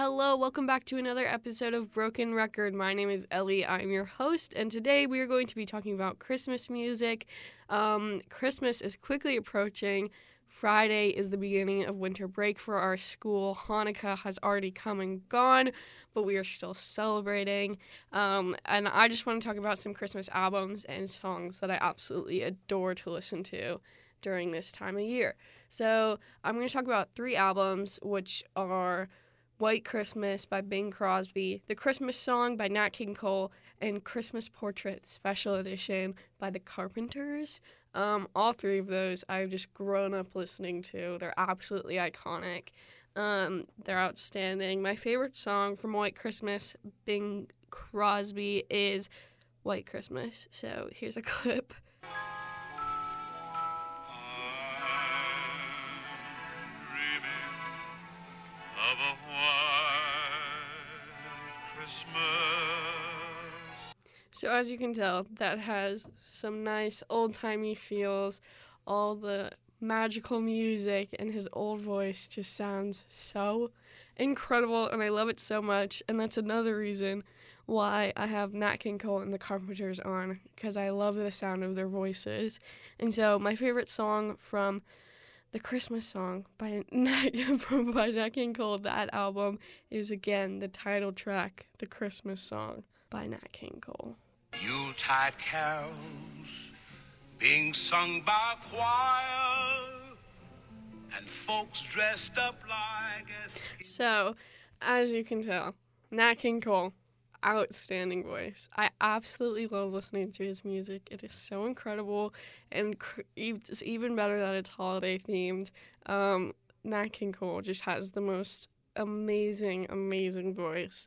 Hello, welcome back to another episode of Broken Record. My name is Ellie. I'm your host, and today we are going to be talking about Christmas music. Um, Christmas is quickly approaching. Friday is the beginning of winter break for our school. Hanukkah has already come and gone, but we are still celebrating. Um, and I just want to talk about some Christmas albums and songs that I absolutely adore to listen to during this time of year. So I'm going to talk about three albums, which are White Christmas by Bing Crosby, The Christmas Song by Nat King Cole, and Christmas Portrait Special Edition by The Carpenters. Um, all three of those I've just grown up listening to. They're absolutely iconic. Um, they're outstanding. My favorite song from White Christmas, Bing Crosby, is White Christmas. So here's a clip. So as you can tell, that has some nice old timey feels. All the magical music and his old voice just sounds so incredible, and I love it so much. And that's another reason why I have Nat King Cole and the Carpenters on because I love the sound of their voices. And so my favorite song from the Christmas song by Nat, from by Nat King Cole, that album is again the title track, the Christmas song by Nat King Cole. Yuletide carols being sung by choir and folks dressed up like So, as you can tell, Nat King Cole, outstanding voice. I absolutely love listening to his music. It is so incredible, and it's even better that it's holiday themed. Um, Nat King Cole just has the most amazing, amazing voice.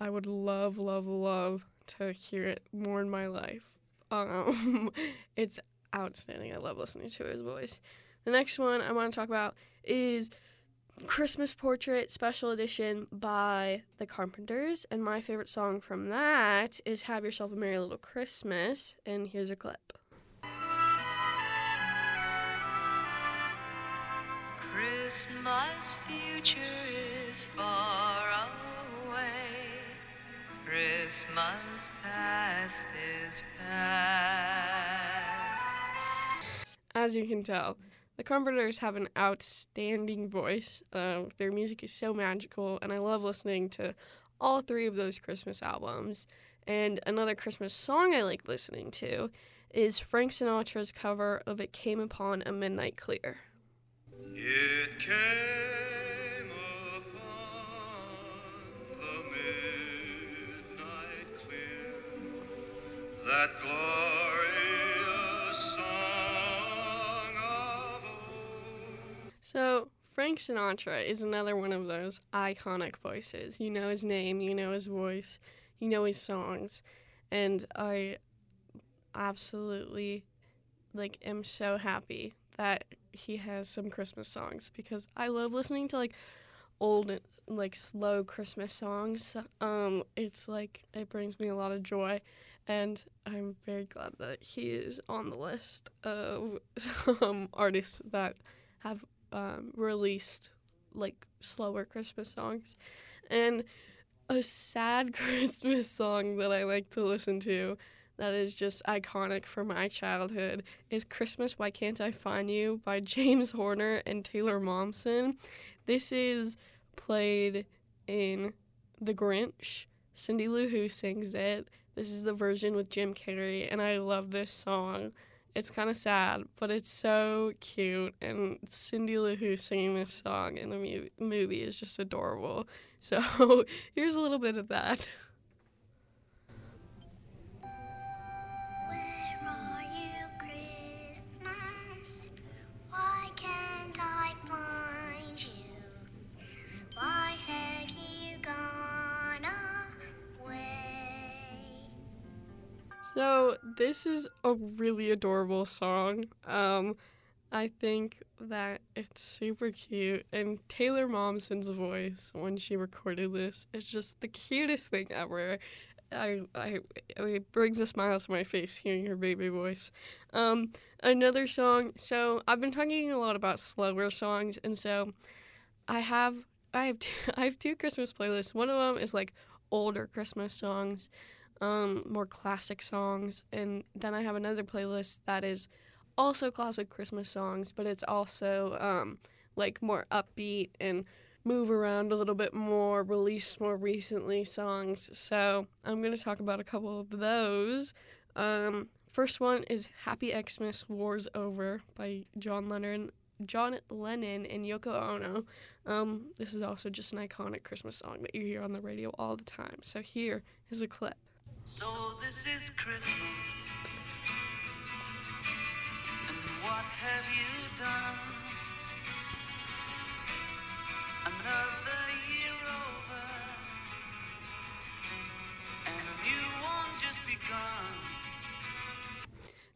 I would love, love, love to hear it more in my life. Um, it's outstanding. I love listening to his voice. The next one I want to talk about is Christmas Portrait Special Edition by the Carpenters. And my favorite song from that is Have Yourself a Merry Little Christmas. And here's a clip. Christmas future is far away, Christmas past is past. As you can tell, the Carpenters have an outstanding voice. Uh, their music is so magical, and I love listening to all three of those Christmas albums. And another Christmas song I like listening to is Frank Sinatra's cover of It Came Upon a Midnight Clear. It came that glorious So, Frank Sinatra is another one of those iconic voices. You know his name, you know his voice, you know his songs, and I absolutely like am so happy that he has some Christmas songs because I love listening to like old like slow Christmas songs. Um it's like it brings me a lot of joy and I'm very glad that he is on the list of um, artists that have um, released like slower Christmas songs. And a sad Christmas song that I like to listen to that is just iconic for my childhood is Christmas Why Can't I Find You by James Horner and Taylor Momsen. This is played in The Grinch. Cindy Lou Who sings it this is the version with Jim Carrey, and I love this song. It's kind of sad, but it's so cute, and Cindy Lou Who singing this song in the mu- movie is just adorable. So here's a little bit of that. This is a really adorable song. Um, I think that it's super cute, and Taylor Momsen's voice when she recorded this is just the cutest thing ever. I, I, it brings a smile to my face hearing her baby voice. Um, another song. So I've been talking a lot about slower songs, and so I have I have two, I have two Christmas playlists. One of them is like older Christmas songs, um, more classic songs, and then I have another playlist that is also classic Christmas songs, but it's also um, like more upbeat and move around a little bit more, released more recently songs. So I'm gonna talk about a couple of those. Um, first one is "Happy Xmas, War's Over" by John Lennon. John Lennon and Yoko Ono. Um, this is also just an iconic Christmas song that you hear on the radio all the time. So here is a clip. So this is Christmas. And what have you done? Another year over. And a new one just begun.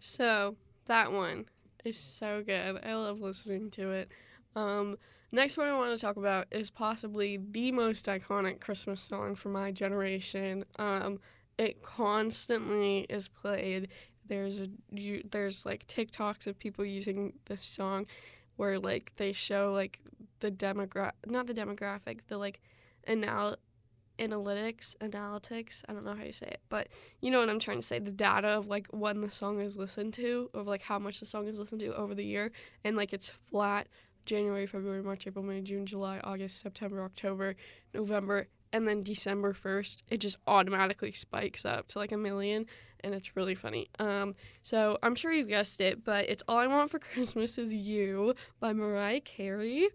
So that one is so good. I love listening to it. Um, next one I want to talk about is possibly the most iconic Christmas song for my generation. Um, it constantly is played. There's a you, there's like TikToks of people using this song, where like they show like the demogra not the demographic the like anal analytics analytics I don't know how you say it but you know what I'm trying to say the data of like when the song is listened to of like how much the song is listened to over the year and like it's flat January February March April May June July August September October November and then December 1st it just automatically spikes up to like a million and it's really funny um so I'm sure you guessed it but it's all I want for Christmas is you by Mariah Carey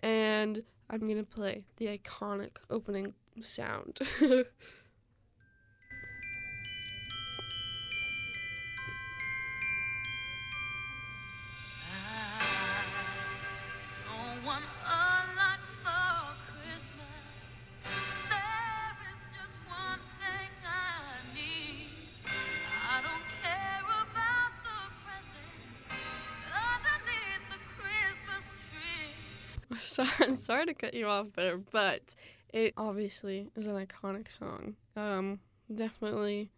and I'm gonna play the iconic opening sound. so, I'm sorry to cut you off there, but it obviously is an iconic song. Um, definitely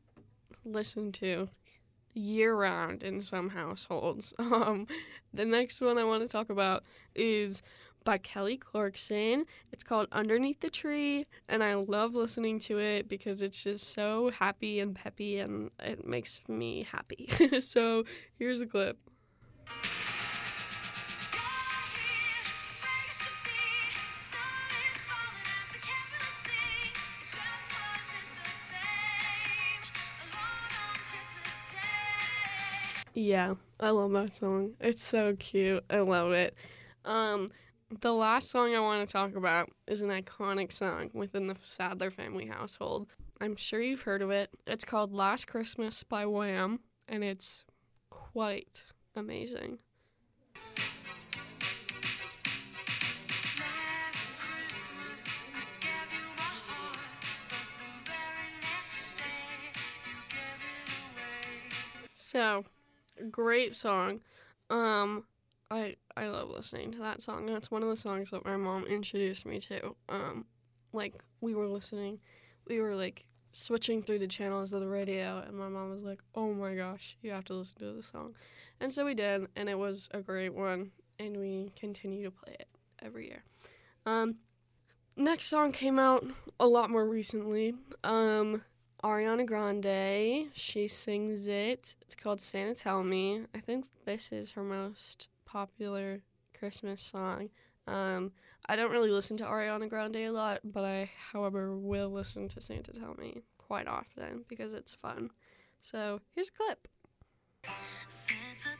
listened to year round in some households. Um, the next one I want to talk about is by Kelly Clarkson. It's called Underneath the Tree, and I love listening to it because it's just so happy and peppy, and it makes me happy. so here's a clip. Yeah, I love that song. It's so cute. I love it. Um, the last song I want to talk about is an iconic song within the Sadler family household. I'm sure you've heard of it. It's called Last Christmas by Wham, and it's quite amazing. Last Christmas, I gave you my heart, but the very next day, you gave it away. So, great song. Um, I I love listening to that song. That's one of the songs that my mom introduced me to. Um, like we were listening, we were like switching through the channels of the radio, and my mom was like, "Oh my gosh, you have to listen to this song," and so we did, and it was a great one, and we continue to play it every year. Um, next song came out a lot more recently. Um, Ariana Grande. She sings it. It's called Santa Tell Me. I think this is her most popular Christmas song. Um, I don't really listen to Ariana Grande a lot, but I, however, will listen to Santa Tell Me quite often because it's fun. So here's a clip. Santa,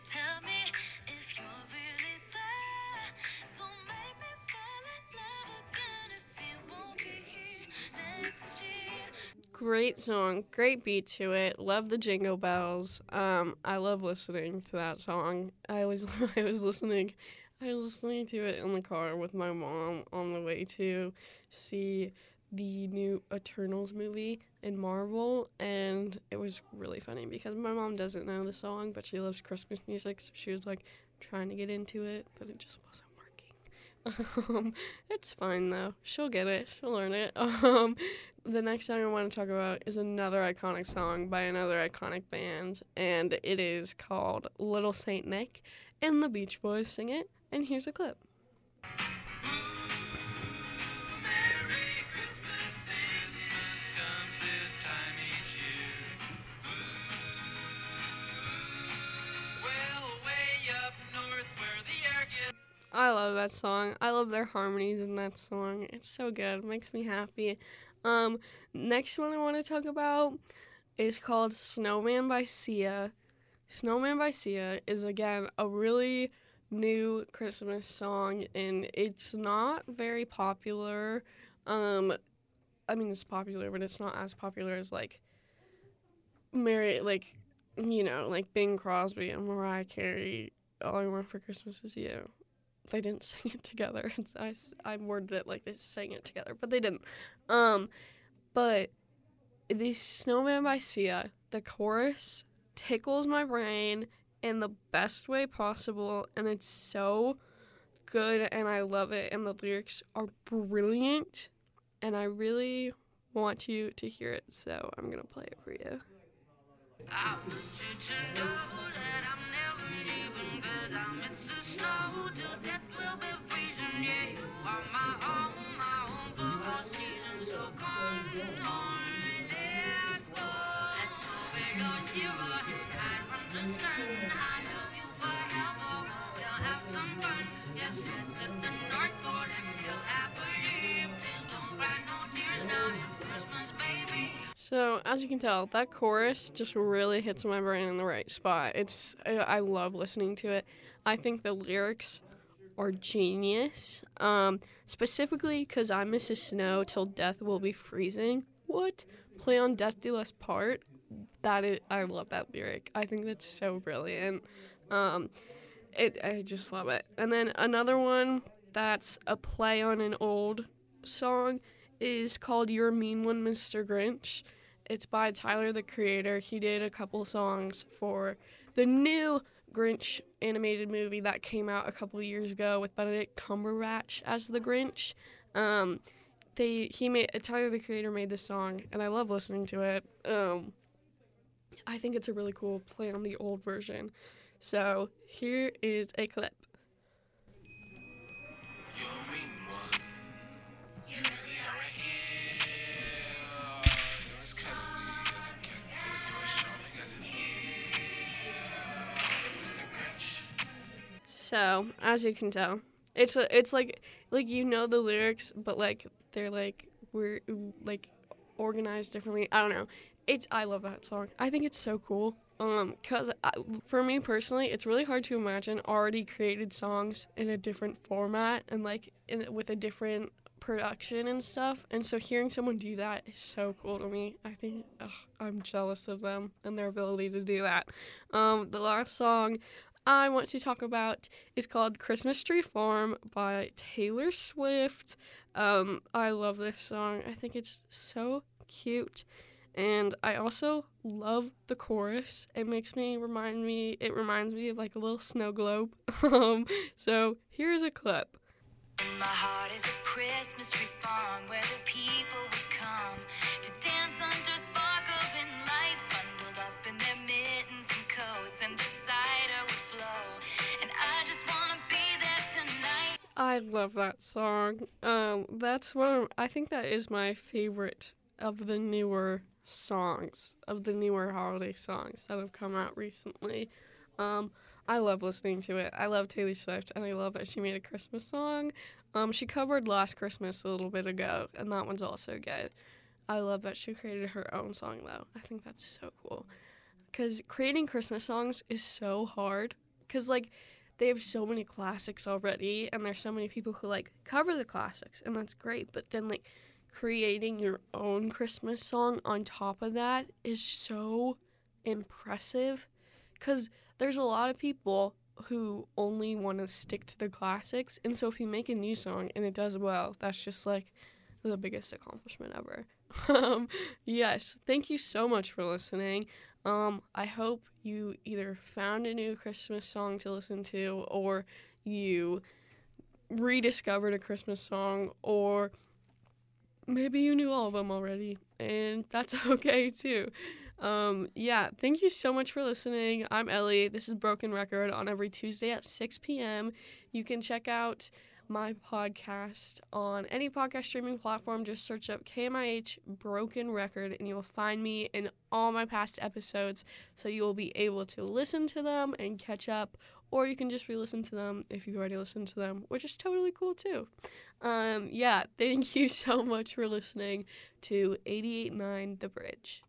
Great song, great beat to it. Love the jingle bells. Um, I love listening to that song. I was I was listening, I was listening to it in the car with my mom on the way to see the new Eternals movie in Marvel, and it was really funny because my mom doesn't know the song, but she loves Christmas music, so she was like trying to get into it, but it just wasn't. Um, it's fine though. She'll get it. She'll learn it. Um, the next song I want to talk about is another iconic song by another iconic band, and it is called Little Saint Nick, and the Beach Boys sing it. And here's a clip. That song. I love their harmonies in that song. It's so good. It makes me happy. Um, next one I want to talk about is called Snowman by Sia. Snowman by Sia is again a really new Christmas song and it's not very popular. Um I mean it's popular, but it's not as popular as like Mary like you know, like Bing Crosby and Mariah Carey, All I Want for Christmas Is You. They didn't sing it together. It's, I, I worded it like they sang it together, but they didn't. Um, but the Snowman by Sia, the chorus tickles my brain in the best way possible, and it's so good, and I love it, and the lyrics are brilliant, and I really want you to hear it, so I'm gonna play it for you. That I'm the snow till death will be freezing. Yeah, you are my home So, as you can tell, that chorus just really hits my brain in the right spot. It's I, love listening to it. I think the lyrics are genius. Um, specifically because I'm Mrs. snow till death will be freezing. What? Play on death do us part. That is, I love that lyric. I think that's so brilliant. Um, it I just love it. And then another one that's a play on an old song is called "You're a Mean One, Mr. Grinch." It's by Tyler the Creator. He did a couple songs for the new Grinch animated movie that came out a couple years ago with Benedict Cumberbatch as the Grinch. Um, they he made Tyler the Creator made this song, and I love listening to it. Um, I think it's a really cool play on the old version. So here is a clip. So, as you can tell, it's a, it's like like you know the lyrics, but like they're like we're like organized differently. I don't know. It's I love that song. I think it's so cool. Um, cause I, for me personally, it's really hard to imagine already created songs in a different format and like in, with a different production and stuff. And so hearing someone do that is so cool to me. I think ugh, I'm jealous of them and their ability to do that. Um, the last song I want to talk about is called Christmas Tree Farm by Taylor Swift. Um, I love this song. I think it's so cute. And I also love the chorus. It makes me remind me, it reminds me of like a little snow globe. um, so here's a clip. My heart is a Christmas tree farm where the people would come to dance under I love that song. Um, that's one. Of, I think that is my favorite of the newer songs, of the newer holiday songs that have come out recently. Um, I love listening to it. I love Taylor Swift, and I love that she made a Christmas song. Um, she covered Last Christmas a little bit ago, and that one's also good. I love that she created her own song, though. I think that's so cool. Because creating Christmas songs is so hard. Because, like, they have so many classics already and there's so many people who like cover the classics and that's great but then like creating your own christmas song on top of that is so impressive cuz there's a lot of people who only want to stick to the classics and so if you make a new song and it does well that's just like the biggest accomplishment ever. Um, yes thank you so much for listening um, I hope you either found a new Christmas song to listen to or you rediscovered a Christmas song or maybe you knew all of them already and that's okay too. Um, yeah, thank you so much for listening. I'm Ellie. This is Broken Record on every Tuesday at 6 p.m. You can check out my podcast on any podcast streaming platform. Just search up KMIH Broken Record and you will find me in all my past episodes. So you will be able to listen to them and catch up or you can just re-listen to them if you've already listened to them, which is totally cool too. Um, yeah, thank you so much for listening to 88.9 The Bridge.